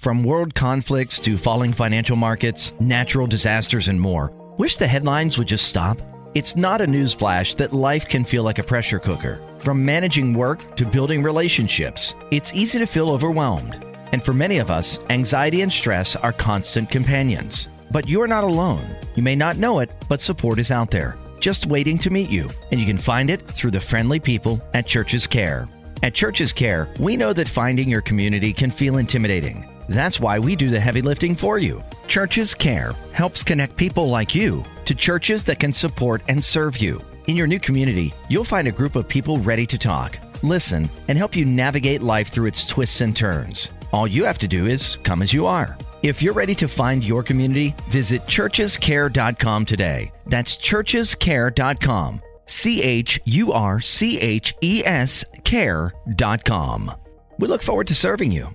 From world conflicts to falling financial markets, natural disasters, and more. Wish the headlines would just stop? It's not a newsflash that life can feel like a pressure cooker. From managing work to building relationships, it's easy to feel overwhelmed. And for many of us, anxiety and stress are constant companions. But you're not alone. You may not know it, but support is out there, just waiting to meet you. And you can find it through the friendly people at Churches Care. At Churches Care, we know that finding your community can feel intimidating. That's why we do the heavy lifting for you. Churches Care helps connect people like you to churches that can support and serve you. In your new community, you'll find a group of people ready to talk, listen, and help you navigate life through its twists and turns. All you have to do is come as you are. If you're ready to find your community, visit churchescare.com today. That's churchescare.com. C H U R C H E S care.com. We look forward to serving you.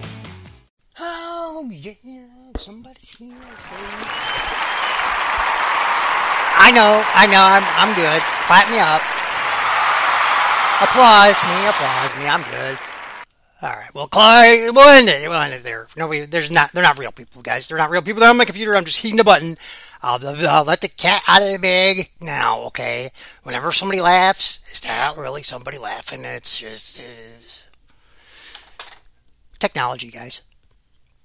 Yeah, somebody's here. I know, I know, I'm, I'm good. Clap me up. Applause me, applause me, I'm good. Alright, well, Clay, we'll end it. We'll end it there. Nobody, there's not, they're not real people, guys. They're not real people. They're on my computer. I'm just hitting the button. I'll, I'll let the cat out of the bag now, okay? Whenever somebody laughs, it's not really somebody laughing. It's just uh, technology, guys.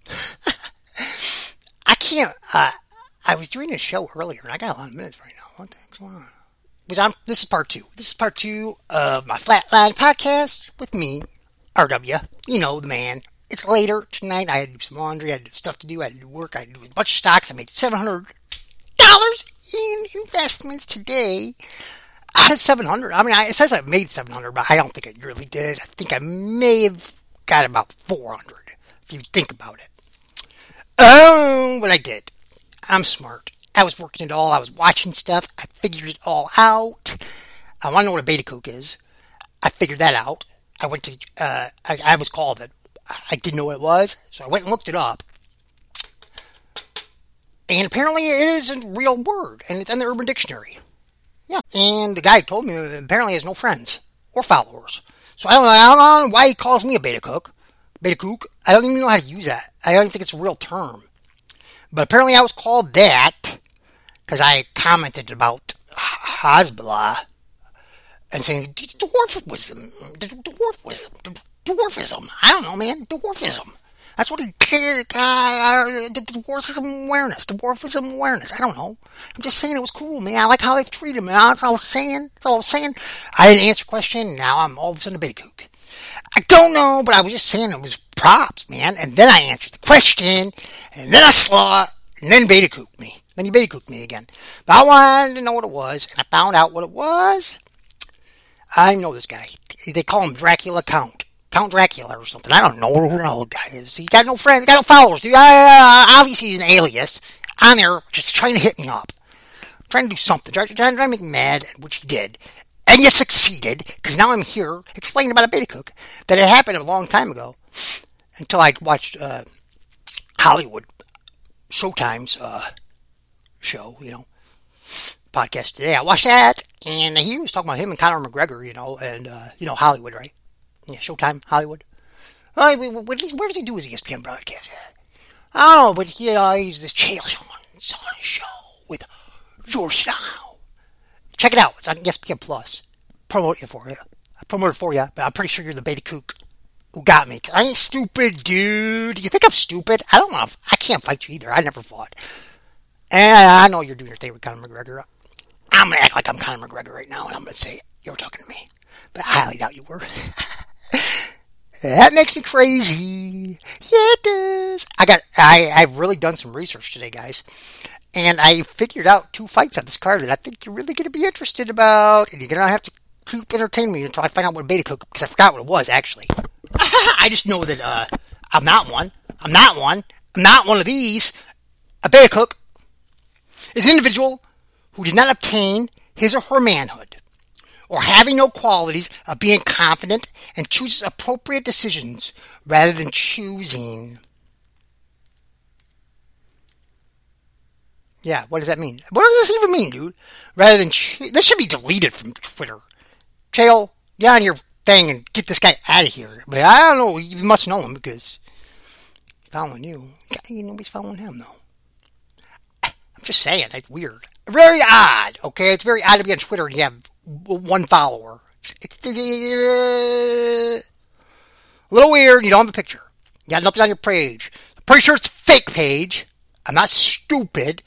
I can't. Uh, I was doing a show earlier, and I got a lot of minutes right now. What the heck's going on? But I'm, this is part two. This is part two of my Flatline podcast with me, RW. You know the man. It's later tonight. I had to do some laundry. I had stuff to do. I had to do work. I had to do a bunch of stocks. I made seven hundred dollars in investments today. I had seven hundred. I mean, I, it says I made seven hundred, but I don't think I really did. I think I may have got about four hundred if you think about it. Oh, but I did. I'm smart. I was working it all. I was watching stuff. I figured it all out. I want to know what a beta kook is. I figured that out. I went to, uh, I, I was called it. I didn't know what it was, so I went and looked it up. And apparently it is a real word, and it's in the Urban Dictionary. Yeah. And the guy told me apparently he has no friends or followers. So I don't know why he calls me a beta cook. Beta kook. I don't even know how to use that. I don't think it's a real term. But apparently I was called that because I commented about Hezbollah and saying dwarfism, dwarfism, dwarfism. I don't know, man, dwarfism. That's what he uh, dwarfism awareness, dwarfism awareness. I don't know. I'm just saying it was cool, man. I like how they treated me. That's all I was saying. That's all I was saying. I didn't answer question. Now I'm all of a sudden a big kook. I don't know, but I was just saying it was props, man. And then I answered the question, and then I saw it, and then beta cooked me. Then he beta cooked me again. But I wanted to know what it was, and I found out what it was. I know this guy. They call him Dracula Count. Count Dracula or something. I don't know who the old guy is. He got no friends. He got no followers. Dude. Uh, obviously, he's an alias on there just trying to hit me up. Trying to do something. Trying, trying to make me mad, which he did. And you succeeded, because now I'm here explaining about a beta cook. That it happened a long time ago. Until I watched uh, Hollywood Showtime's uh, show, you know, podcast today. I watched that, and he was talking about him and Conor McGregor, you know, and, uh, you know, Hollywood, right? Yeah, Showtime, Hollywood. Uh, where does he do his ESPN broadcast I don't know, but, you know, he's this Chael Sonnen show with George now. Check it out. It's on ESPN Plus. Promote it for you. I promoted for you, but I'm pretty sure you're the beta kook who got me. I ain't stupid, dude. You think I'm stupid? I don't know. I can't fight you either. I never fought. And I know you're doing your thing with Conor McGregor. I'm gonna act like I'm Conor McGregor right now, and I'm gonna say you were talking to me, but I highly doubt you were. that makes me crazy. Yeah, it does. I got. I I've really done some research today, guys, and I figured out two fights on this card that I think you're really gonna be interested about, and you're gonna have to keep entertaining me until I find out what a beta cook because I forgot what it was actually. I just know that uh, I'm not one. I'm not one. I'm not one of these. A beta cook is an individual who did not obtain his or her manhood or having no qualities of being confident and chooses appropriate decisions rather than choosing. Yeah, what does that mean? What does this even mean, dude? Rather than cho- this should be deleted from Twitter. Chael, get on your thing and get this guy out of here. But I don't know. You must know him because following you. Nobody's following him though. I'm just saying, it's weird. Very odd. Okay, it's very odd to be on Twitter and you have one follower. A little weird. You don't have a picture. You got nothing on your page. I'm pretty sure it's fake page. I'm not stupid.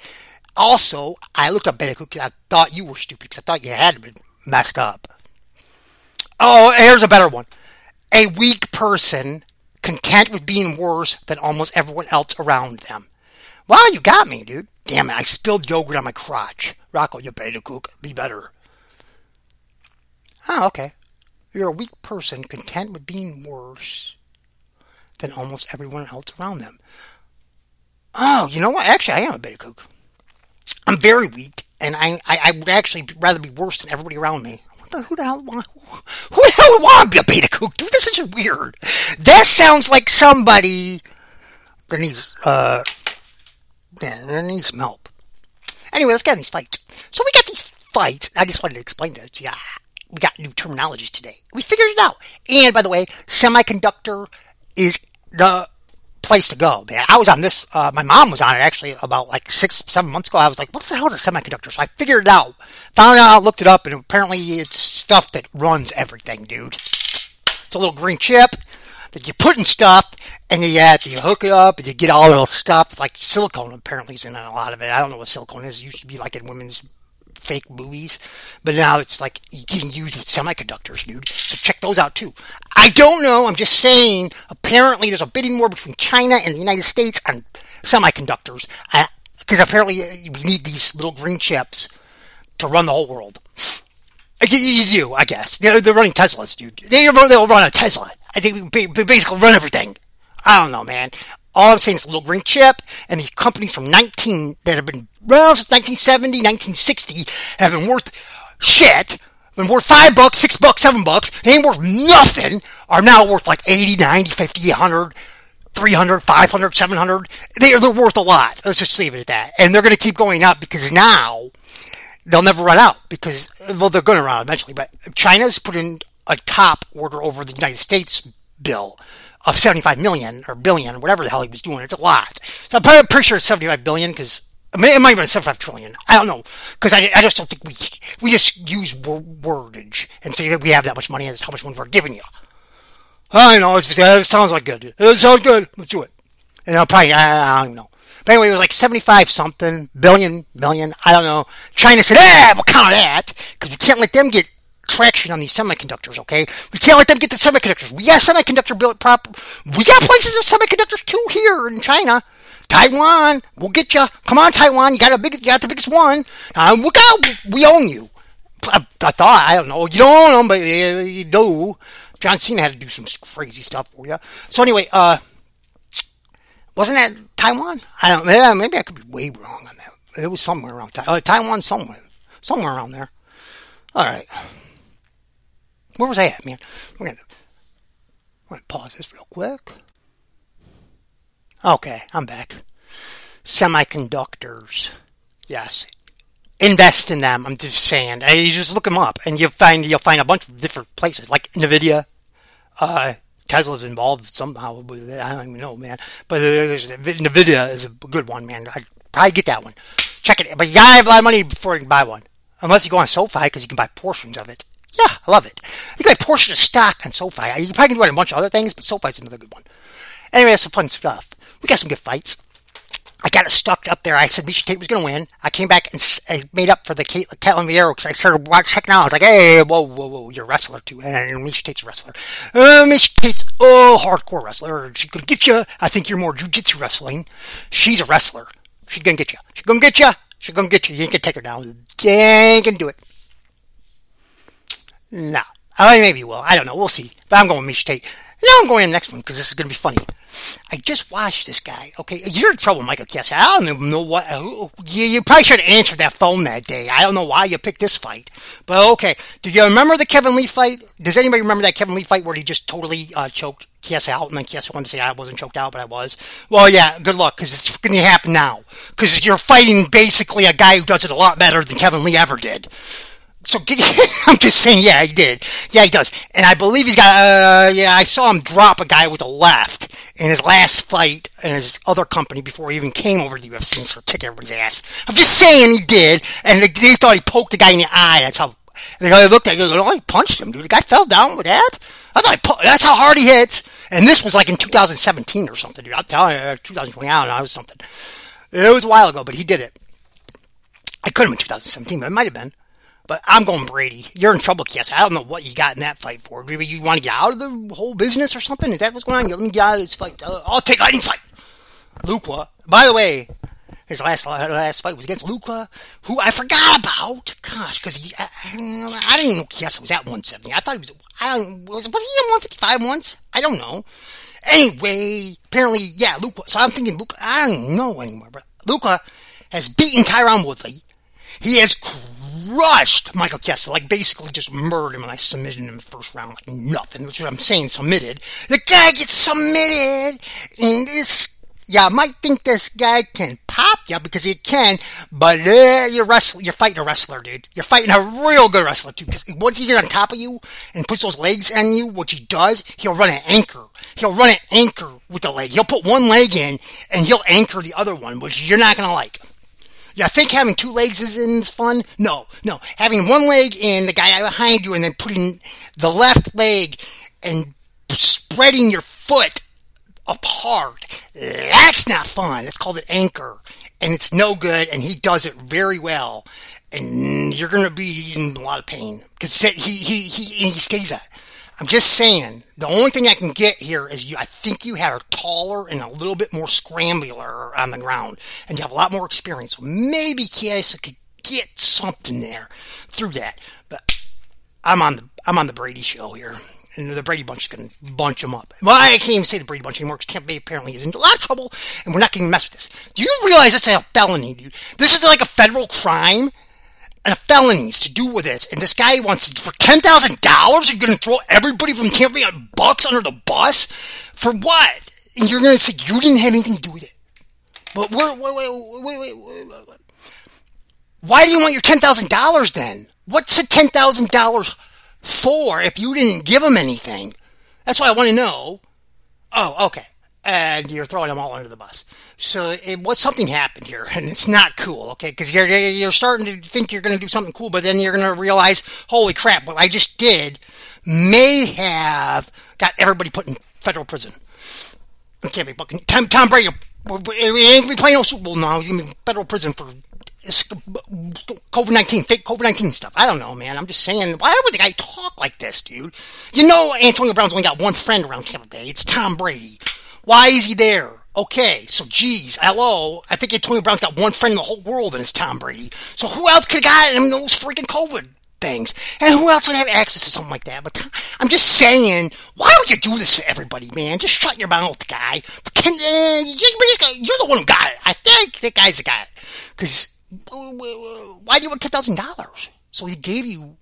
Also, I looked up Beta because I thought you were stupid because I thought you had been messed up. Oh, here's a better one. A weak person content with being worse than almost everyone else around them. Wow, you got me, dude. Damn it, I spilled yogurt on my crotch. Rocco, you beta cook. Be better. Oh, okay. You're a weak person content with being worse than almost everyone else around them. Oh, you know what? Actually, I am a beta cook. I'm very weak, and I, I, I would actually rather be worse than everybody around me. The, who the hell want, who the hell would want to be a beta cook? Dude, this is weird. That sounds like somebody that needs, uh, yeah, that needs some help. Anyway, let's get these fights. So we got these fights. I just wanted to explain that. Yeah, we got new terminologies today. We figured it out. And by the way, semiconductor is the place to go, man. I was on this, uh, my mom was on it actually about like six, seven months ago. I was like, what the hell is a semiconductor? So I figured it out, found out, looked it up, and apparently it's stuff that runs everything, dude. It's a little green chip that you put in stuff, and you have to hook it up, and you get all the stuff, like silicone apparently is in a lot of it. I don't know what silicone is. It used to be like in women's fake movies, but now it's like getting used with semiconductors, dude. So check those out too. I don't know. I'm just saying. Apparently, there's a bidding war between China and the United States on semiconductors, because uh, apparently uh, we need these little green chips to run the whole world. You do, I guess. They're, they're running Teslas, dude. They, they'll run a Tesla. I think we basically run everything. I don't know, man. All I'm saying is little green chip, and these companies from 19 that have been well since 1970, 1960 have been worth shit. Been worth five bucks, six bucks, seven bucks. They ain't worth nothing. Are now worth like 80, 90, 50, 100, 300, 500, 700. They are they're worth a lot. Let's just leave it at that. And they're going to keep going up because now they'll never run out because well they're going to run out eventually. But China's put in a top order over the United States bill of 75 million or billion, whatever the hell he was doing. It's a lot. So I'm pretty sure it's 75 billion because it might have been 75 trillion. I don't know. Because I, I just don't think we, we just use wordage and say that we have that much money and how much money we're giving you. I know. It's, it sounds like good. It sounds good. Let's do it. And I'll probably, I, I don't know. But anyway, it was like 75 something billion, million. I don't know. China said, eh, we'll count that because we can't let them get traction on these semiconductors, okay? We can't let them get the semiconductors. We got semiconductor built prop. We got places of semiconductors too here in China. Taiwan, we'll get you. Come on, Taiwan, you got a big, you got the biggest one. Uh, we got, we own you. I, I, thought, I don't know, you don't own them, but uh, you do. John Cena had to do some crazy stuff for you. So anyway, uh, wasn't that Taiwan? I don't. Yeah, maybe I could be way wrong on that. It was somewhere around uh, Taiwan, somewhere, somewhere around there. All right. Where was I at, man? We're gonna, we're gonna pause this real quick. Okay, I'm back. Semiconductors. Yes. Invest in them. I'm just saying. You just look them up, and you'll find you'll find a bunch of different places, like Nvidia. Uh, Tesla's involved somehow with it. I don't even know, man. But Nvidia is a good one, man. I'd probably get that one. Check it. But you gotta have a lot of money before you can buy one. Unless you go on SoFi, because you can buy portions of it. Yeah, I love it. You can buy portions of stock on SoFi. You probably can do a bunch of other things, but SoFi's another good one. Anyway, that's some fun stuff. We got some good fights. I got it stuck up there. I said Miesha Tate was going to win. I came back and I made up for the Kate, Ketlen Vieira because I started checking out. I was like, hey, whoa, whoa, whoa, you're a wrestler too. And Miesha Tate's a wrestler. Uh, Miesha Tate's, oh, hardcore wrestler. She's going to get you. I think you're more jiu-jitsu wrestling. She's a wrestler. She's going to get you. She's going to get you. She's going to get you. You ain't going to take her down. You ain't going to do it. No. I mean, maybe will. I don't know. We'll see. But I'm going with Miesha Tate. Now I'm going to the next one because this is going to be funny. I just watched this guy. Okay, you're in trouble, Michael Chiesa. I don't know what. You, you probably should have answered that phone that day. I don't know why you picked this fight, but okay. Do you remember the Kevin Lee fight? Does anybody remember that Kevin Lee fight where he just totally uh, choked Chiesa out, and then Chiesa wanted to say I wasn't choked out, but I was. Well, yeah, good luck, because it's going to happen now. Because you're fighting basically a guy who does it a lot better than Kevin Lee ever did. So I'm just saying, yeah, he did. Yeah, he does. And I believe he's got, uh, yeah, I saw him drop a guy with a left in his last fight in his other company before he even came over to the UFC and sort of everybody's ass. I'm just saying he did. And they, they thought he poked the guy in the eye. That's how, they looked at him, oh, he punched him, dude. The guy fell down with that. I thought, that's how hard he hits. And this was like in 2017 or something, dude. I'm telling you, 2020, I don't know, it was something. It was a while ago, but he did it. I could have been 2017, but it might have been. But I'm going Brady. You're in trouble, Kiss. I don't know what you got in that fight for. Maybe you want to get out of the whole business or something? Is that what's going on? Let me get out of this fight. Uh, I'll take any fight. Luque. By the way, his last last fight was against Luque, who I forgot about. Gosh, because I, I, didn't know Chiesa was at 170. I thought he was. I was was he at 155 once? I don't know. Anyway, apparently, yeah, Luque. So I'm thinking, Luque. I don't know anymore, but Luque has beaten Tyron Woodley. He has crushed Michael Kessler, like basically just murdered him and I submitted him in the first round like nothing, which is what I'm saying, submitted. The guy gets submitted and this yeah, I might think this guy can pop you because he can, but uh, you're wrestling, you're fighting a wrestler, dude. You're fighting a real good wrestler too. Because once he gets on top of you and puts those legs on you, what he does, he'll run an anchor. He'll run an anchor with the leg. He'll put one leg in and he'll anchor the other one, which you're not gonna like. Yeah, think having two legs is fun. No, no. Having one leg in the guy behind you and then putting the left leg and spreading your foot apart. That's not fun. That's called an anchor. And it's no good, and he does it very well. And you're to be in a lot of pain because he, he, he, he stays at I'm just saying, the only thing I can get here is you, I think you have a taller and a little bit more scrambler on the ground, and you have a lot more experience. So maybe Chiesa could get something there through that. But I'm on the I'm on the Brady show here, and the Brady Bunch is going to bunch them up. Well, I can't even say the Brady Bunch anymore because Tampa Bay apparently is in a lot of trouble, and we're not going to mess with this. Do you realize that's a felony, dude? This is like a federal crime felonies to do with this. And this guy wants for ten thousand dollars. You're going to throw everybody from Tampa Bay Bucks under the bus for what? And you're going to say you didn't have anything to do with it. But wait, wait, wait, wait, wait, wait. Why do you want your ten thousand dollars then? What's the ten thousand dollars for if you didn't give them anything? That's what I want to know. Oh, okay. And you're throwing them all under the bus. So it, what something happened here, and it's not cool, okay? Because you're you're starting to think you're going to do something cool, but then you're going to realize, holy crap, what I just did may have got everybody put in federal prison. It can't be fucking Tom, Tom Brady. He ain't gonna be playing no Super Bowl now. He's gonna be in federal prison for uh, COVID nineteen, fake COVID nineteen stuff. I don't know, man. I'm just saying, why would the guy talk like this, dude? You know, Antonio Brown's only got one friend around Tampa Bay. It's Tom Brady. Why is he there? Okay, so geez, hello. I think Antonio Brown's got one friend in the whole world, and it's Tom Brady. So who else could have gotten him those freaking COVID things? And who else would have access to something like that? But I'm just saying, why would you do this to everybody, man? Just shut your mouth, guy. Can, uh, you're the one who got it. I think guy's got it. Because why do you want ten thousand dollars? So he gave you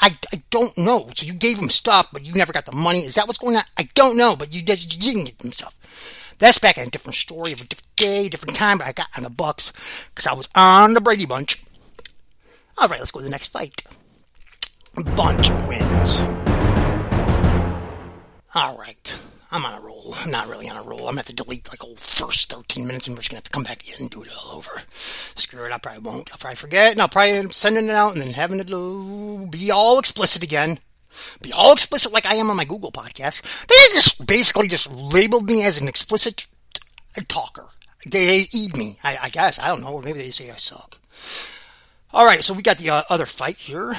I, I don't know. So you gave him stuff, but you never got the money. Is that what's going on? I don't know, but you, did, you didn't get him stuff. That's back in a different story of a different day, different time, but I got on the Bucks because I was on the Brady Bunch. All right, let's go to the next fight. Bunch wins. All right. I'm on a roll. I'm not really on a roll. I'm gonna have to delete like old first 13 minutes and we're just gonna have to come back in and do it all over. Screw it, I probably won't. I'll probably forget and I'll probably end up sending it out and then having to be all explicit again be all explicit like I am on my Google podcast. They just basically just labeled me as an explicit talker. They eat me, I, I guess. I don't know. Maybe they say I suck. All right, so we got the uh, other fight here.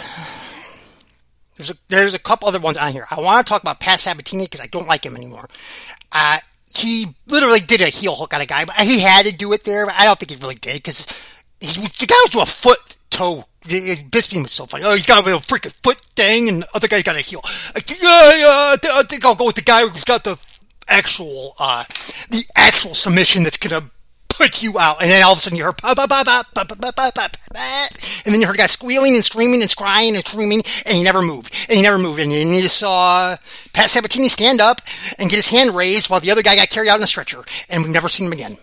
There's a there's a couple other ones on here. I want to talk about Pat Sabatini because I don't like him anymore. Uh, he literally did a heel hook on a guy, but he had to do it there. But I don't think he really did because he the guy was to a foot toe Bisping was so funny. Oh, he's got a freaking foot thing, and the other guy's got a heel. yeah, yeah, I think I'll go with the guy who's got the actual, uh, the actual submission that's gonna put you out. And then all of a sudden you heard, and then you heard a guy squealing and screaming and crying and screaming, and he never moved. And he never moved. And you saw Pat Sabatini stand up and get his hand raised while the other guy got carried out in a stretcher. And we've never seen him again.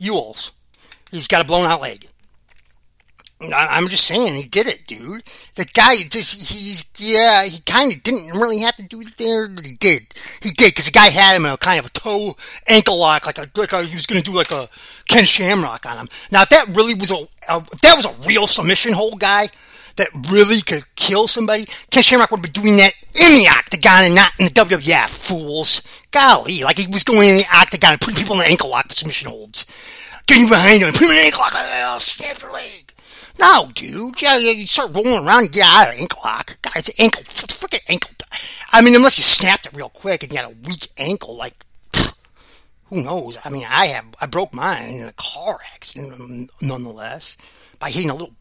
Ewells. He's got a blown out leg. I'm just saying he did it, dude. The guy just, he's, yeah, he kind of didn't really have to do it there, but he did. He did, because the guy had him in a kind of a toe ankle lock, like a, like a, he was going to do like a Ken Shamrock on him. Now, if that really was a, a, if that was a real submission hold guy that really could kill somebody, Ken Shamrock would be doing that in the octagon and not in the WWF, fools. Golly, like he was going in the octagon and putting people in the ankle lock with submission holds. Getting behind him, putting him in the ankle lock, oh, snap your leg. No, dude. Yeah, you start rolling around and get out of ankle lock. Guys, ankle, freaking ankle. I mean, unless you snapped it real quick and you had a weak ankle, like, who knows? I mean, I have, I broke mine in a car accident, nonetheless, by hitting a little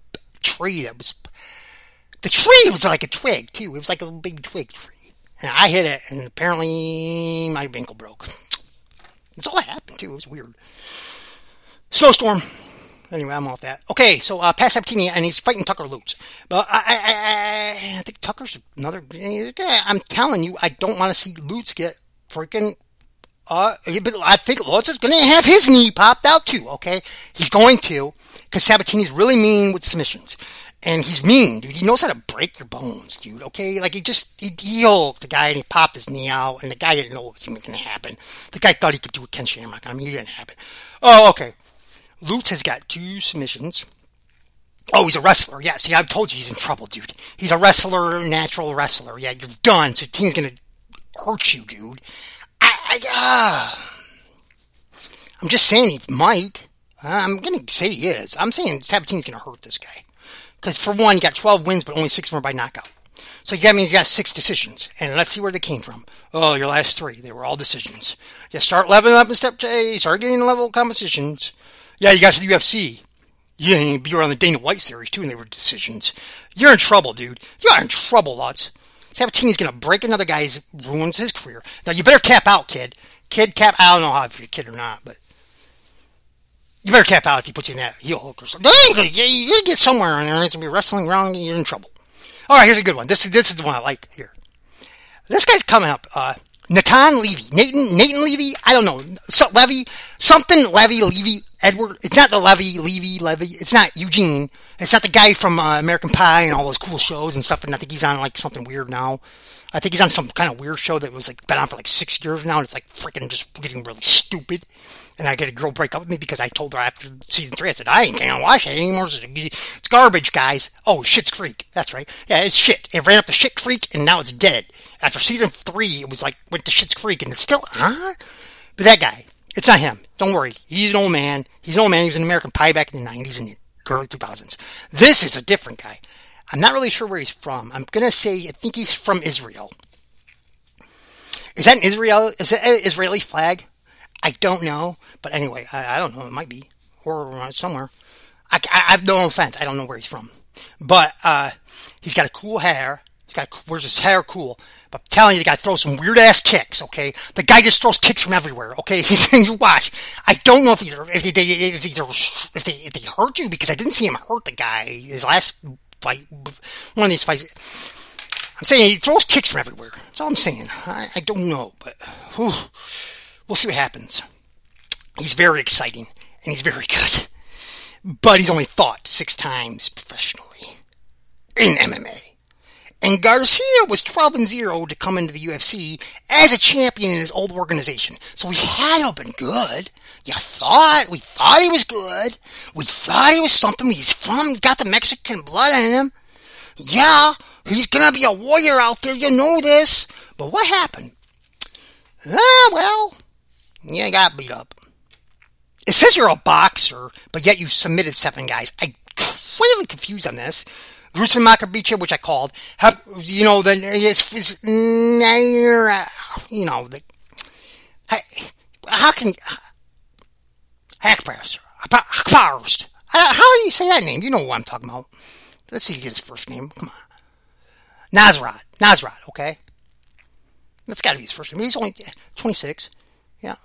tree that was, the tree was like a twig, too. It was like a big twig tree. And I hit it, and apparently my ankle broke. That's all that happened, too. It was weird. Snowstorm anyway, I'm off that. Okay, so uh, Pat Sabatini, and he's fighting Tucker Lutz. But I, I, I, I think Tucker's another. I'm telling you, I don't want to see Lutz get freaking. Uh, I think Lutz is going to have his knee popped out too. Okay, he's going to because Sabatini's really mean with submissions. And he's mean, dude. He knows how to break your bones, dude. Okay, like he just he healed the guy and he popped his knee out, and the guy didn't know what was even going to happen. The guy thought he could do a Ken Shamrock. I mean, it didn't happen. Oh, okay. Lutz has got two submissions. Oh, he's a wrestler. Yeah, see, I told you he's in trouble, dude. He's a wrestler, natural wrestler. Yeah, you're done. So team's gonna hurt you, dude. I, I uh, I'm just saying he might. I'm gonna say he is. I'm saying Sabatini's gonna hurt this guy. Because for one, he got 12 wins, but only six them by knockout. So that means you got six decisions. And let's see where they came from. Oh, your last three. They were all decisions. You start leveling up in step A, start getting level competitions. Yeah, you got to the UFC. You were on the Dana White series too, and they were decisions. You're in trouble, dude. You're in trouble, lots. Sabatini's gonna break another guy's ruins his career. Now you better tap out, kid. Kid tap. I don't know how if you're a kid or not, but you better tap out if he puts you in that heel hook or something. Gonna get somewhere in there. It's gonna be wrestling around. You're in trouble. All right, here's a good one. This is this is the one I like here. This guy's coming up. Uh, Natan Levy, Nathan, Nathan Levy, I don't know, so, Levy, something Levy, Levy, Edward. It's not the Levy, Levy, Levy. It's not Eugene. It's not the guy from uh, American Pie and all those cool shows and stuff. And I think he's on like something weird now. I think he's on some kind of weird show that was like been on for like six years now, and it's like freaking just getting really stupid. And I get a girl break up with me because I told her after season three, I said I ain't gonna watch it anymore. It's garbage, guys. Oh, Schitt's Creek. That's right. Yeah, it's shit. It ran up to Shit Creek, and now it's dead. After season three, it was like went to Shit's Creek, and it's still huh. But that guy, it's not him. Don't worry. He's an old man. He's an old man. He was an American Pie back in the 90s and early 2000s. This is a different guy. I'm not really sure where he's from. I'm going to say, I think he's from Israel. Is that an Israel? Is it an Israeli flag? I don't know. But anyway, I, I don't know. It might be. Or uh, somewhere. I, I, I, have no offense. I don't know where he's from. But uh, he's got a cool hair. He's got wears his hair cool. But I'm telling you, the guy throws some weird ass kicks. Okay, the guy just throws kicks from everywhere. Okay, he's you watch. I don't know if he's if they if he's if they if they hurt you because I didn't see him hurt the guy his last fight. One of these fights. I'm saying he throws kicks from everywhere. That's all I'm saying. I, I don't know, but whew, we'll see what happens. He's very exciting and he's very good, but he's only fought six times professionally in MMA. And Garcia was 12 and 0 to come into the UFC as a champion in his old organization. So he had been good. You thought, we thought he was good. We thought he was something. He's from, he's got the Mexican blood in him. Yeah, he's gonna be a warrior out there. You know this. But what happened? Ah, well, yeah, got beat up. It says you're a boxer, but yet you submitted seven guys. I'm really confused on this. Grusin Makabicha, which I called, have, you know, the, it's, it's you know, the, Hey. how can, Hackpast, Hackpast, how do you say that name? You know what I'm talking about. Let's see, get his first name. Come on. Nasrat. Nasrat, okay? That's got to be his first. name. he's only 26. Yeah.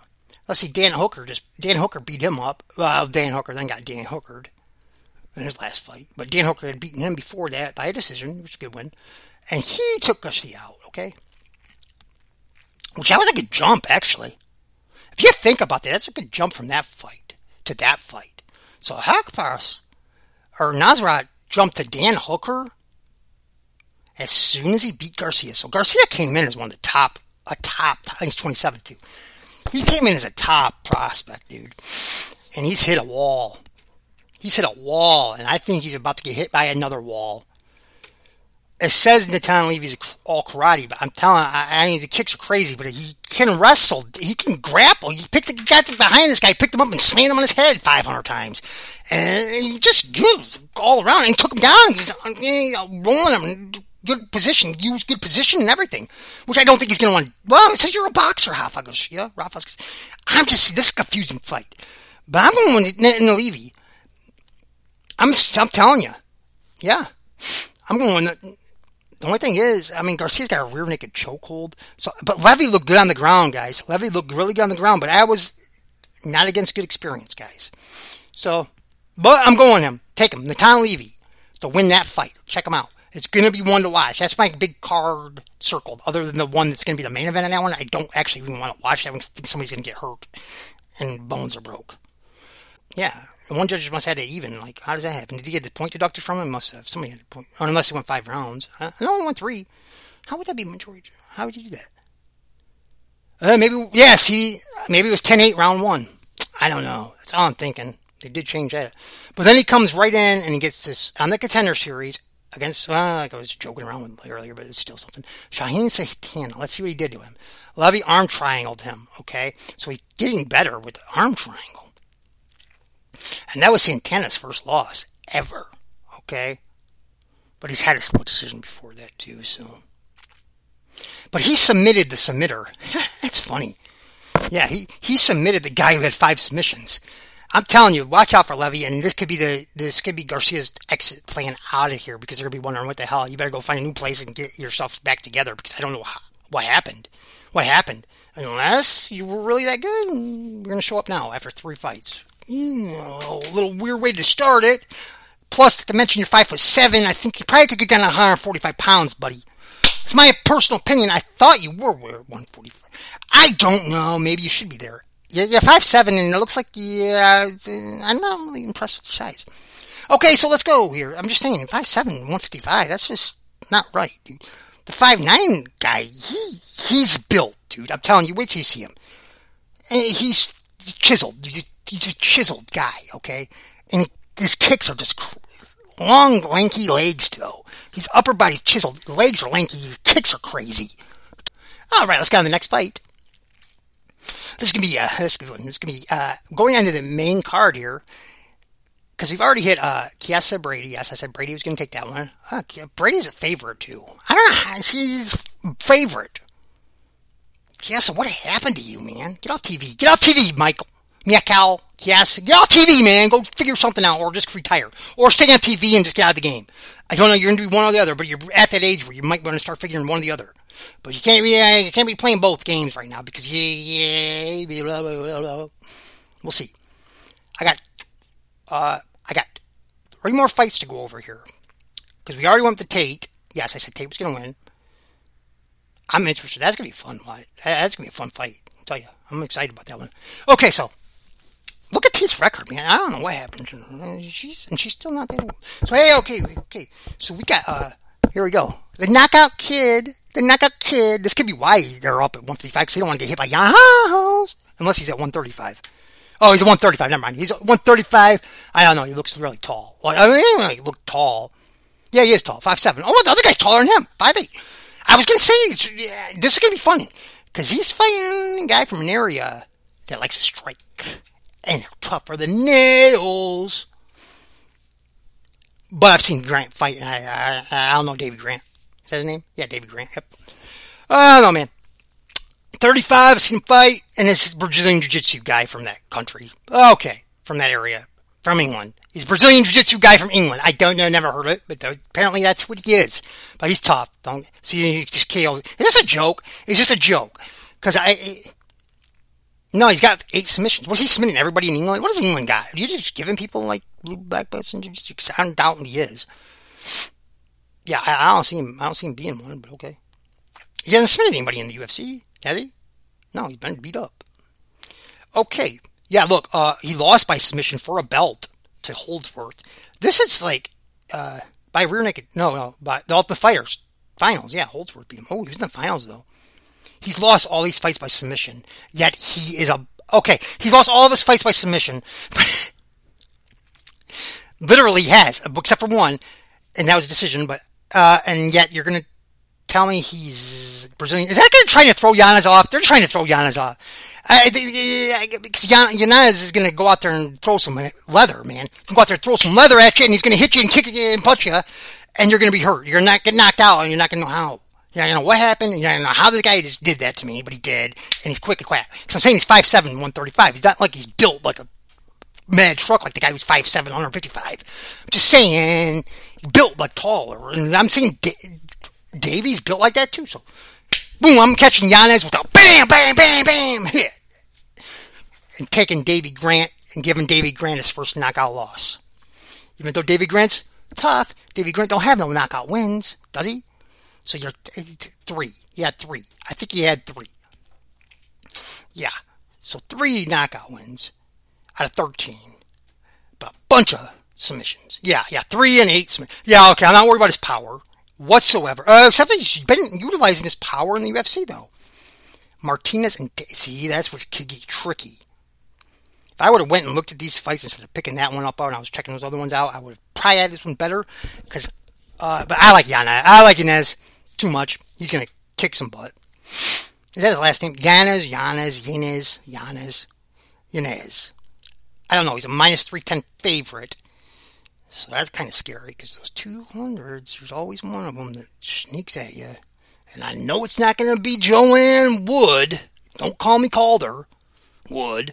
Let's see. Dan Hooker just Dan Hooker beat him up. Well, Dan Hooker then got Dan Hookered in his last fight, but Dan Hooker had beaten him before that by a decision, which was a good win, and he took Garcia out. Okay. Which that was a good jump, actually. If you think about that, that's a good jump from that fight to that fight. So Haqparast or Nasrat jumped to Dan Hooker as soon as he beat Garcia. So Garcia came in as one of the top, a top, he's 27 too. He came in as a top prospect, dude. And he's hit a wall. He's hit a wall, and I think he's about to get hit by another wall. It says Natan Levy's all karate, but I'm telling I, I mean, the kicks are crazy, but he can wrestle. He can grapple. He picked the guy behind this guy, picked him up and slammed him on his head 500 times. And he just good all around and took him down. He was uh, you know, uh, rolling him good position, use good position and everything, which I don't think he's going to want. Well, it says you're a boxer, Rafa. goes, yeah, Rafa. I'm just, this is a confusing fight. But I'm going with Levy. I'm, I'm telling you. Yeah. I'm going, the only thing is, I mean, Garcia's got a rear naked chokehold. So, but Levy looked good on the ground, guys. Levy looked really good on the ground, but I was not against good experience, guys. So, but I'm going him. Take him. Natan Levy to win that fight. Check him out. It's going to be one to watch. That's my big card circled. Other than the one that's going to be the main event in that one, I don't actually even want to watch that one. I think somebody's going to get hurt and bones are broke. Yeah, and one judge must have had it even. Like, how does that happen? Did he get the point deducted from him? Must have. Somebody had a point. Oh, unless he went five rounds. Uh, no, he went three. How would that be majority? How would you do that? Uh, maybe, yes, he, maybe it was 10-8 round one. I don't know. That's all I'm thinking. They did change that. But then he comes right in and he gets this, on the contender series, against, well, like I was joking around with earlier, but it's still something. Shaheen Santana, let's see what he did to him. Levy arm triangled him, okay? So he's getting better with the arm triangle. And that was Santana's first loss ever, okay? But he's had a split decision before that too, so. But he submitted the submitter. That's funny. Yeah, he, he submitted the guy who had five submissions. I'm telling you, watch out for Levy, and this could be the this could be Garcia's exit plan out of here because they're gonna be wondering what the hell. You better go find a new place and get yourself back together because I don't know how, what happened. What happened? Unless you were really that good, you're gonna show up now after three fights. Know, a little weird way to start it. Plus, to mention you're five foot seven, I think you probably could get down to 145 pounds, buddy. It's my personal opinion. I thought you were 145. I don't know. Maybe you should be there. Yeah, yeah, five seven, and it looks like yeah. I'm not really impressed with your size. Okay, so let's go here. I'm just saying, five seven, one fifty five. That's just not right, dude. The five nine guy, he he's built, dude. I'm telling you, wait till you see him. He's chiseled. He's a chiseled guy, okay. And his kicks are just long, lanky legs, though. His upper body's chiseled. Legs are lanky. His kicks are crazy. All right, let's go on to the next fight. This is gonna be uh, this is gonna be, gonna uh, going on to the main card here because we've already hit uh, Chiesa Brady. Yes, I said Brady was gonna take that one. Uh, Brady's a favorite too. I don't know. He's favorite. Chiesa, what happened to you, man? Get off TV. Get off TV, Michael. Miakal, yes, get off TV, man. Go figure something out, or just retire, or stay on TV and just get out of the game. I don't know. You're gonna do one or the other, but you're at that age where you might want to start figuring one or the other. But you can't be uh, you can't be playing both games right now because yeah, yeah blah, blah, blah, we'll see. I got uh, I got three more fights to go over here because we already went to Tate. Yes, I said Tate was going to win. I'm interested. That's gonna be fun. That's gonna be a fun fight. I'll tell you, I'm excited about that one. Okay, so look at Tate's record, man. I don't know what happened. She's and she's still not there. So hey, okay, okay. So we got uh, here we go. The knockout kid the knockout kid. This could be why they're up at 155 because they don't want to get hit by Yahoo! Unless he's at 135. Oh, he's at 135. Never mind. He's at 135. I don't know. He looks really tall. Like, I mean, he look tall. Yeah, he is tall. 5'7. Oh, the other guy's taller than him. 5'8. I was going to say, yeah, this is going to be funny because he's fighting a guy from an area that likes to strike and tougher than nails. But I've seen Grant fight, and I, I, I don't know David Grant. Is that his name? Yeah, David Grant. Yep. I don't know, man. 35, seen fight, and this is Brazilian Jiu Jitsu guy from that country. Okay, from that area, from England. He's a Brazilian Jiu-Jitsu guy from England. I don't know, never heard of it, but apparently that's what he is. But he's tough. Don't see he just KO. It's just a joke. It's just a joke because I. It, no, he's got eight submissions. Was he submitting everybody in England? What does England got? Are you just giving people like blue black belts and just I don't doubt he is. Yeah, I, I, don't see him. I don't see him being one, but okay. He hasn't submitted anybody in the UFC, has he? No, he's been beat up. Okay, yeah. Look, uh, he lost by submission for a belt to Holdsworth. This is like uh, by rear naked. No, no, by the Ultimate Fighters finals. Yeah, Holdsworth beat him. Oh, he was in the finals though. He's lost all these fights by submission. Yet he is a okay. He's lost all of his fights by submission. Literally has, except for one, and that was a decision. But uh, and yet you're gonna tell me he's Brazilian? Is that gonna try to throw Yanez off? They're trying to throw Yanez off. Uh, because Yanez is going to go out there and throw some leather, man. Go out there and throw some leather at you, and he's going to hit you and kick you and punch you, and you're going to be hurt. You're not get knocked out, and you're not going to know how. You don't know what happened. You don't know how the guy just did that to me, but he did, and he's quick and quick. Because I'm saying he's 5'7", 135. He's not like he's built like a mad truck like the guy who's 5'7", 155. I'm just saying, built like taller. And I'm seeing D- Davy's built like that too. So, boom, I'm catching Yanez with a bam, bam, bam, bam hit. And taking Davy Grant and giving Davy Grant his first knockout loss. Even though Davy Grant's tough, Davy Grant don't have no knockout wins, does he? So you're three. He had three. I think he had three. Yeah. So three knockout wins out of 13. But a bunch of submissions. Yeah, yeah. Three and eight. Yeah, okay. I'm not worried about his power whatsoever. Uh, except he's been utilizing his power in the UFC, though. Martinez and see, that's what could get tricky. If I would have went and looked at these fights instead of picking that one up out and I was checking those other ones out, I would have probably had this one better. Because, uh, but I like Yana. I like Yanez too much. He's gonna kick some butt. Is that his last name? Yanez, Yanez, Yanez, Yanez, Yanez. I don't know. He's a minus 310 favorite. So that's kind of scary because those 200s, there's always one of them that sneaks at you. And I know it's not going to be Joanne Wood. Don't call me Calder. Wood.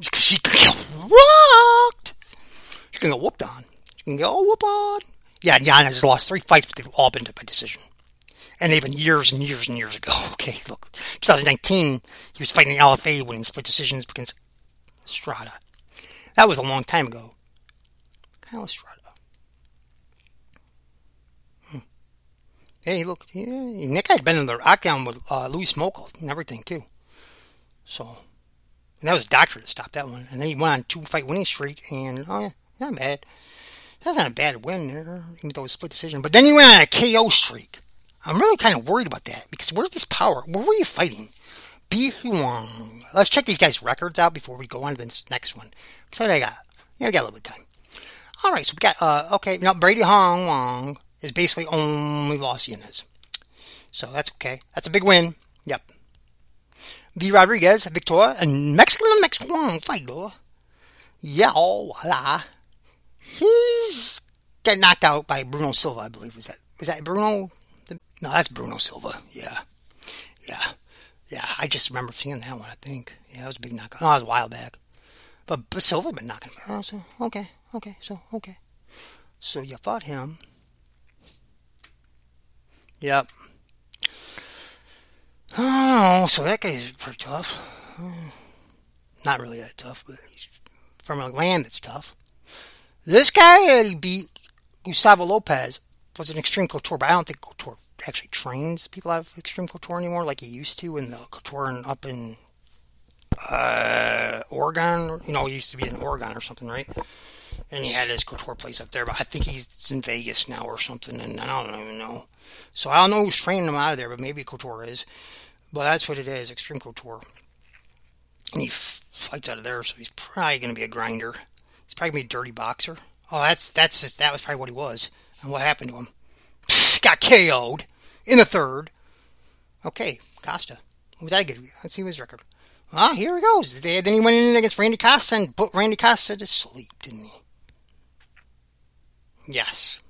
She rocked. She can get whooped on. She can get all whooped on. Yeah, Jan has lost three fights, but they've all been by decision. And they've been years and years and years ago. Okay, look. 2019, he was fighting the LFA winning split decisions against Estrada. That was a long time ago. Kyle Estrada. Hey, look, yeah, Nick had been in the octagon with uh, Louis Smolka and everything too. So, and that was a doctor that stopped that one. And then he went on two fight winning streak, and oh yeah, not bad. That's not a bad win there, even though it was split decision. But then he went on a KO streak. I'm really kind of worried about that because where's this power? Where were you fighting? Bi Huang. Let's check these guys' records out before we go on to the next one. So what I got? Yeah, I got a little bit of time. All right, so we got uh okay. Now Brady Hong Wong is basically only Los Yanez. So that's okay. That's a big win. Yep. V. Rodriguez, Victor, and Mexican Mexican fighter. Yeah, voila. He's got knocked out by Bruno Silva, I believe. Was that was that Bruno? No, that's Bruno Silva. Yeah. Yeah. Yeah. I just remember seeing that one, I think. Yeah, that was a big knockout. Oh, that was a while back. But, but Silva been knocking him out. So, okay. Okay. So, okay. So you fought him. Yep. Oh, so that guy's pretty tough. Not really that tough, but he's from a land that's tough. This guy he beat Gustavo Lopez was an extreme couture, but I don't think couture actually trains people out of extreme couture anymore like he used to in the couture up in uh, Oregon. You know, he used to be in Oregon or something, right? And he had his couture place up there. But I think he's in Vegas now or something, and I don't even know. So I don't know who's training him out of there, but maybe couture is. But that's what it is, extreme couture. And he f- fights out of there, so he's probably going to be a grinder. He's probably gonna be a dirty boxer. Oh, that's that's just that was probably what he was. And what happened to him? Got KO'd in the third. Okay, Costa. Was that good? Let's see his record. Ah, here he goes. Then he went in against Randy Costa and put Randy Costa to sleep, didn't he? Yes.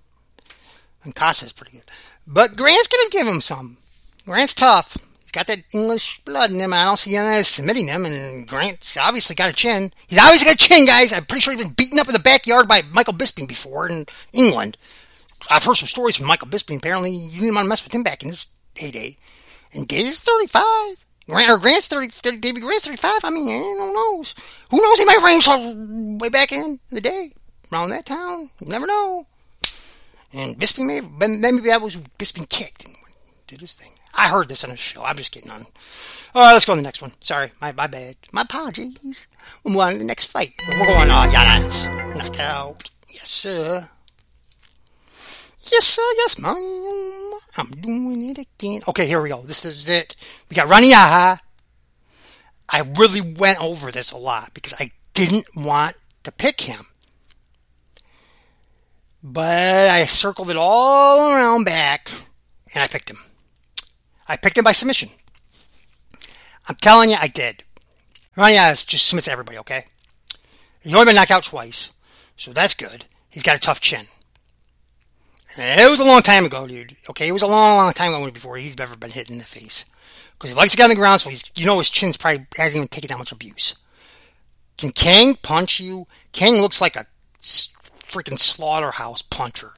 And Costa's pretty good. But Grant's going to give him some. Grant's tough. He's got that English blood in him. I don't see any anyone submitting him. And Grant's obviously got a chin. He's obviously got a chin, guys. I'm pretty sure he's been beaten up in the backyard by Michael Bisping before in England. I've heard some stories from Michael Bisping. Apparently, you didn't want to mess with him back in his heyday. And Gage's 35. Grant, or Grant's 30, 30, David Grant's 35. I mean, eh, who knows? Who knows? He might range way back in the day. Around that town. You never know. And Bisping may maybe that was Bisping kicked and did his thing. I heard this on a show. I'm just getting on. All right, let's go on the next one. Sorry, my, my bad. My apologies. Move on to the next fight. We're going on Yanez. Knockout. Yes, sir. Yes, sir. Yes, ma'am. I'm doing it again. Okay, here we go. This is it. We got Rani Yahya. I really went over this a lot because I didn't want to pick him. But I circled it all around back and I picked him. I picked him by submission. I'm telling you, I did. Ronnie Ranias just submits everybody, okay? He's only been knocked out twice, so that's good. He's got a tough chin. It was a long time ago, dude. Okay, it was a long, long time ago before he's ever been hit in the face. Because he likes to get on the ground, so he's, you know, his chin's probably hasn't even taken that much abuse. Can Kang punch you? Kang looks like a freaking slaughterhouse puncher.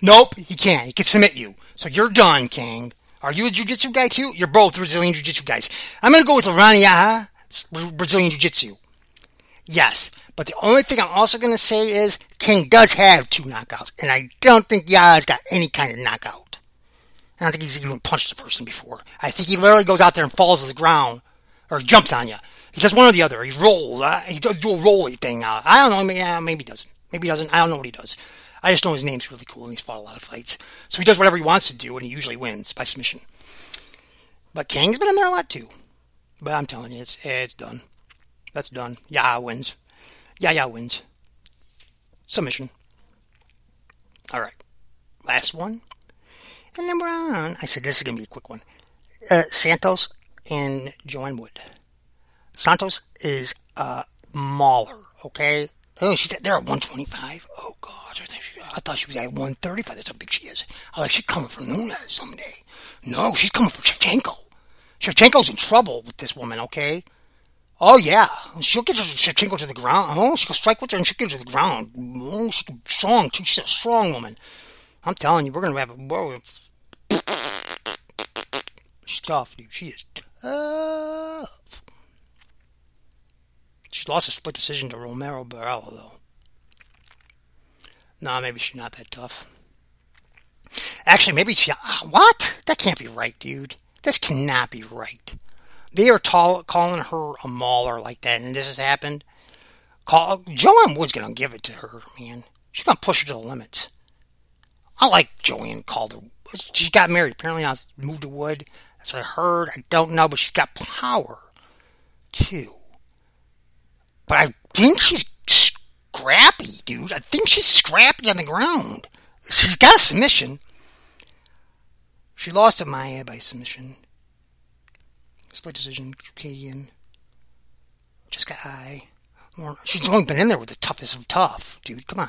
Nope, he can't. He can submit you. So you're done, Kang. Are you a jiu-jitsu guy too? You're both Brazilian jiu-jitsu guys. I'm gonna go with Rani Yahya, Brazilian jiu-jitsu. Yes, but the only thing I'm also gonna say is Kang does have two knockouts, and I don't think Yahya's got any kind of knockout. I don't think he's even punched a person before. I think he literally goes out there and falls to the ground, or jumps on you. He does one or the other. He rolls. Uh, he does do a rolly thing. Uh, I don't know. Maybe, uh, maybe he doesn't. Maybe he doesn't. I don't know what he does. I just know his name's really cool and he's fought a lot of fights. So he does whatever he wants to do and he usually wins by submission. But Kang's been in there a lot too. But I'm telling you, it's it's done. That's done. Yeah, wins. Yeah, yeah, wins. Submission. All right. Last one. And then we're on. I said this is going to be a quick one. Uh, Santos and Joanne Wood. Santos is a mauler, okay? Oh, she's at, they're at 125. Oh, God. I thought she was at 135. That's how big she is. I was like, she's coming for Nunes someday. No, she's coming for Shevchenko. Shevchenko's in trouble with this woman, okay? Oh, yeah. She'll get Shevchenko to the ground. Oh, she'll strike with her and she'll get her to the ground. Oh, she's strong, too. She's a strong woman. I'm telling you, we're going to have a... Whoa. She's tough, dude. She is tough. She's lost a split decision to Romero Borella, though. No, maybe she's not that tough. Actually, maybe she. Uh, what? That can't be right, dude. This cannot be right. They are tall, calling her a mauler like that, and this has happened. Call Joanne Wood's gonna give it to her, man. She's gonna push her to the limits. I like Joanne Calder. She got married. Apparently, now moved to Wood. That's what I heard. I don't know, but she's got power too. But I think she's scrappy, dude. I think she's scrappy on the ground. She's got a submission. She lost to Maia by submission. Split decision, Canadian. Jessica Eye. She's only been in there with the toughest of tough, dude. Come on.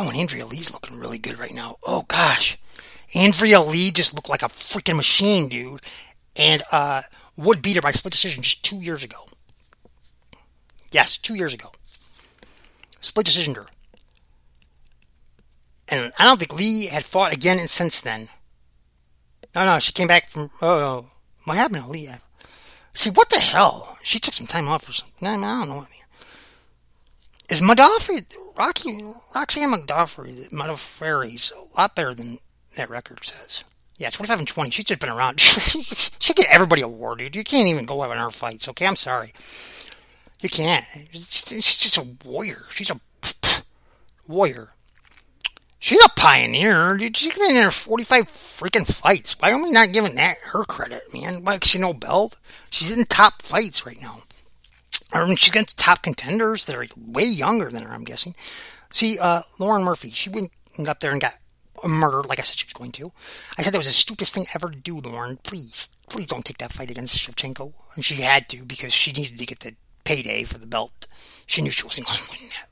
Oh, and Andrea Lee's looking really good right now. Oh gosh. Andrea Lee just looked like a freaking machine, dude. And uh Wood beat her by split decision just two years ago. Yes, two years ago. Split decision her. And I don't think Lee had fought again since then. No, no, she came back from. Oh, what happened to Lee? See, what the hell? She took some time off or something. No I don't know. Is Modafferi, Rocky, Roxanne McDuffie, Modafferi's a lot better than that record says. Yeah, 25 and 20. She's just been around. she get everybody awarded. You can't even go in her fights, okay? I'm sorry. You can't. She's just a warrior. She's a warrior. She's a pioneer. Dude, she's been in there 45 freaking fights. Why are we not giving that her credit, man? Why she no belt? She's in top fights right now. I mean, she's against top contenders that are way younger than her, I'm guessing. See, uh, Lauren Murphy, she went up there and got murdered like I said she was going to. I said that was the stupidest thing ever to do, Lauren. Please, please don't take that fight against Shevchenko. And she had to because she needed to get the payday for the belt. She knew she wasn't going to win that.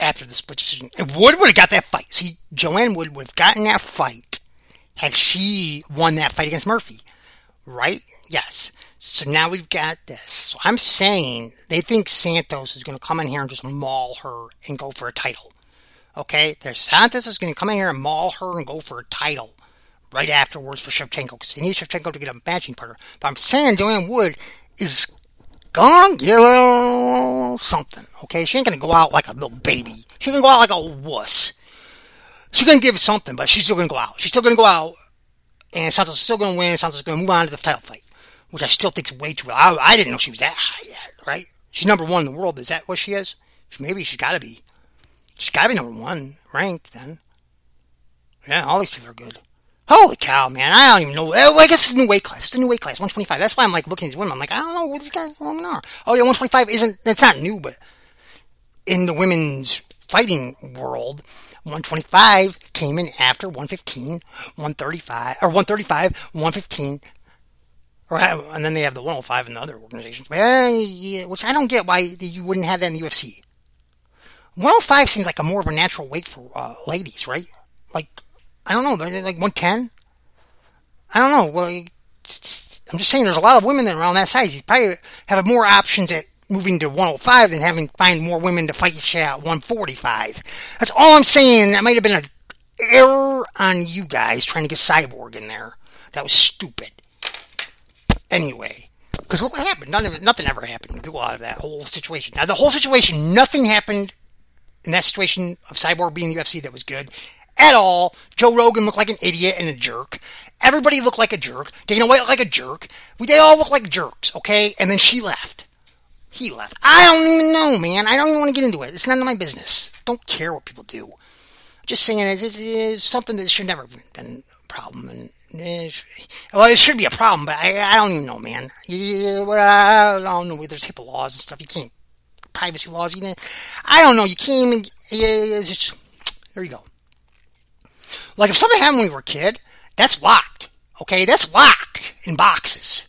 After the split decision, and Wood would have got that fight. See, Joanne Wood would have gotten that fight had she won that fight against Murphy, right? Yes. So now we've got this. So I'm saying they think Santos is going to come in here and just maul her and go for a title. Okay? There's Santos is going to come in here and maul her and go for a title right afterwards for Shevchenko because they need Shevchenko to get a matching partner. But I'm saying Joanne Wood is gonna give her something. Okay? She ain't going to go out like a little baby. She's going to go out like a wuss. She's going to give something, but she's still going to go out. She's still going to go out and Santos is still going to win. Santos is going to move on to the title fight which I still think is way too. I, I didn't know she was that high yet, right? She's number one in the world. Is that what she is? Maybe she's got to be. She's got to be number one ranked then. Yeah, all these people are good. Holy cow, man! I don't even know. I guess it's a new weight class. It's a new weight class, 125. That's why I'm like looking at these women. I'm like, I don't know what these guys are. Oh yeah, 125 isn't. It's not new, but in the women's fighting world, 125 came in after 115, 135, or 135, 115, or have, and then they have the 105 and the other organizations, which I don't get why you wouldn't have that in the UFC. 105 seems like a more of a natural weight for uh, ladies, right? Like, I don't know, they're like 110. I don't know. Well, I'm just saying, there's a lot of women that are around that size. You probably have more options at moving to 105 than having to find more women to fight you at 145. That's all I'm saying. That might have been an error on you guys trying to get Cyborg in there. That was stupid anyway. Because look what happened. None nothing ever happened out of that whole situation. Now, the whole situation, nothing happened in that situation of Cyborg being UFC that was good at all. Joe Rogan looked like an idiot and a jerk. Everybody looked like a jerk. Dana White looked like a jerk. We, they all look like jerks, okay? And then she left. He left. I don't even know, man. I don't even want to get into it. It's none of my business. Don't care what people do. Just saying it's, it's something that should never have been a problem. And well, it should be a problem, but I, I don't even know, man. I don't know. There's HIPAA laws and stuff. You can't privacy laws. You know, I don't know. You can't even. Just, there you go. Like if something happened when we were a kid, that's locked. Okay, that's locked in boxes.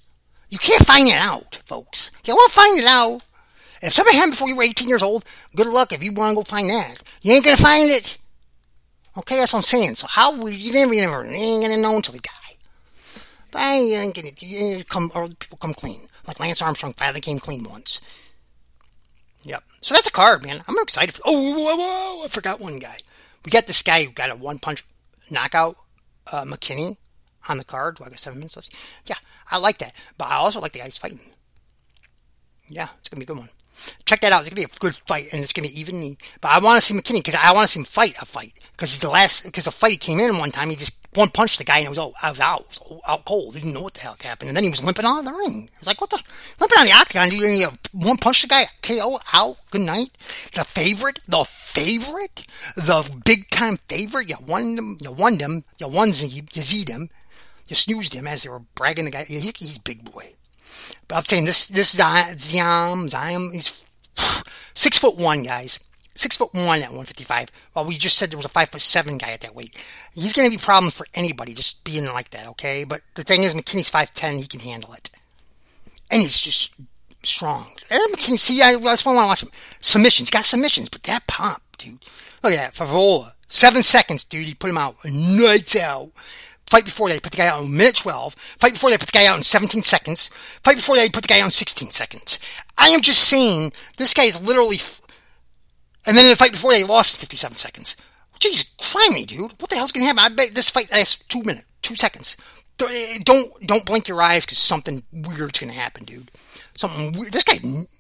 You can't find it out, folks. You want to find it out. If something happened before you were 18 years old, good luck if you want to go find that. You ain't gonna find it. Okay, that's what I'm saying. So how would you never, you never, you ain't gonna know until they die. But I ain't gonna you come, or people come clean. Like Lance Armstrong finally came clean once. Yep. So that's a card, man. I'm excited. For, oh, whoa, whoa, I forgot one guy. We got this guy who got a one punch knockout, uh, McKinney, on the card. Do I got seven minutes left? Yeah, I like that. But I also like the guys fighting. Yeah, it's gonna be a good one. Check that out. It's gonna be a good fight, and it's gonna be even. But I want to see McKinney because I want to see him fight a fight because the last. Because the fight he came in one time, he just one punched the guy and it was oh, I was out, was out cold. He didn't know what the hell happened, and then he was limping out of the ring. He's like, what the limping on the octagon? You, you one punch the guy, KO out. Good night. The favorite, the favorite, the big time favorite. You won them. You won them. You won them. You him. You snoozed him as they were bragging the guy. He's big boy. But I'm saying this this Ziam Ziam he's six foot one guys. Six foot one at 155. Well, we just said there was a five foot seven guy at that weight. He's going to be problems for anybody just being like that, okay? But the thing is, McKinney's 5'10, he can handle it. And he's just strong. Aaron McKinney, see, I, that's why want to watch him. Submissions, got submissions, but that pump, dude. Look at that, Frevola. Seven seconds, dude. He put him out. Nights out. Fight before they put the guy out in minute 12. Fight before they put the guy out in 17 seconds. Fight before they put the guy out in 16 seconds. I am just saying, this guy is literally. And then in the fight before they lost 57 seconds. Jesus, criminy, dude. What the hell's gonna happen? I bet this fight lasts two minutes, two seconds. Eh, don't don't blink your eyes because something weird's gonna happen, dude. Something weird. This guy,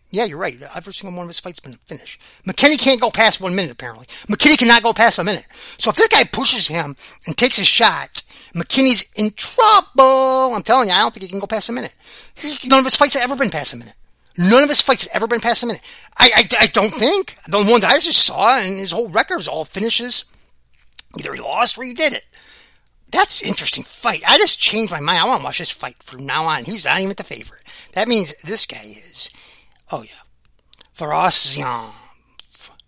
yeah, you're right. Every single one of his fights been finished. McKinney can't go past one minute apparently. McKinney cannot go past a minute. So if this guy pushes him and takes his shots, McKinney's in trouble. I'm telling you, I don't think he can go past a minute. None of his fights have ever been past a minute. None of his fights have ever been past a minute. I, I, I don't think. The ones I just saw and his whole record was all finishes. Either he lost or he did it. That's interesting fight. I just changed my mind. I want to watch this fight from now on. He's not even the favorite. That means this guy is. Oh yeah, Farasian,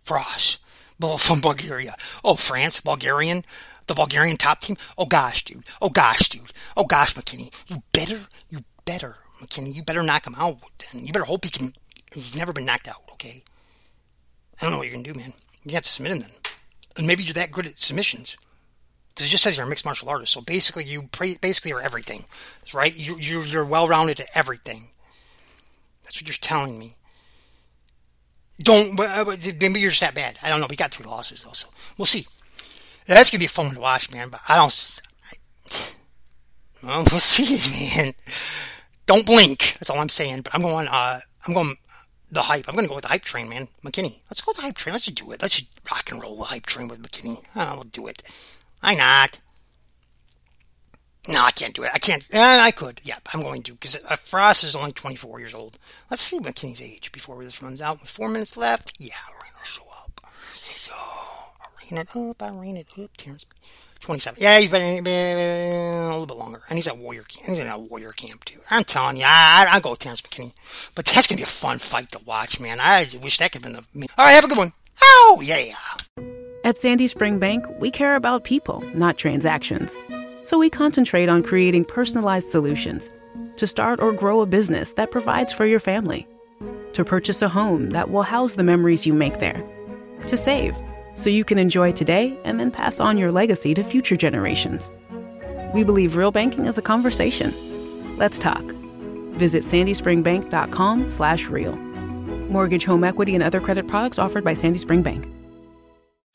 Frost, from Bulgaria. Oh France, Bulgarian, the Bulgarian top team. Oh gosh, dude. Oh gosh, dude. Oh gosh, McKinney. You better, you better, McKinney. You better knock him out. And you better hope he can. He's never been knocked out. Okay. I don't know what you're gonna do, man. You have to submit him then, and maybe you're that good at submissions because it just says you're a mixed martial artist. So basically, you basically are everything, right? You, you you're well rounded at everything. That's what you're telling me. Don't uh, maybe you're just that bad. I don't know. We got three losses though, so we'll see. That's gonna be fun to watch, man. But I don't. I, well, we'll see, man. Don't blink. That's all I'm saying. But I'm going. Uh, I'm going the hype. I'm going to go with the hype train, man. McKinney. Let's go with the hype train. Let's just do it. Let's just rock and roll the hype train with McKinney. Oh, we'll do it. Why not? No, I can't do it. I can't. Uh, I could. Yeah, I'm going to because uh, Frost is only 24 years old. Let's see McKinney's age before this runs out. With four minutes left, yeah, I'll show up. So, I'll rain it up. I'll rain it up. Terrence. 27. Yeah, he's been, a little bit longer, and he's at Warrior. And he's in a Warrior camp too. I'm telling you, I, I, go with Terrence McKinney. But that's gonna be a fun fight to watch, man. I wish that could have been the. All right, have a good one. Oh yeah. At Sandy Spring Bank, we care about people, not transactions. So we concentrate on creating personalized solutions to start or grow a business that provides for your family, to purchase a home that will house the memories you make there, to save so you can enjoy today and then pass on your legacy to future generations. We believe real banking is a conversation. Let's talk. Visit sandyspringbank.com/real. Mortgage, home equity, and other credit products offered by Sandy Spring Bank.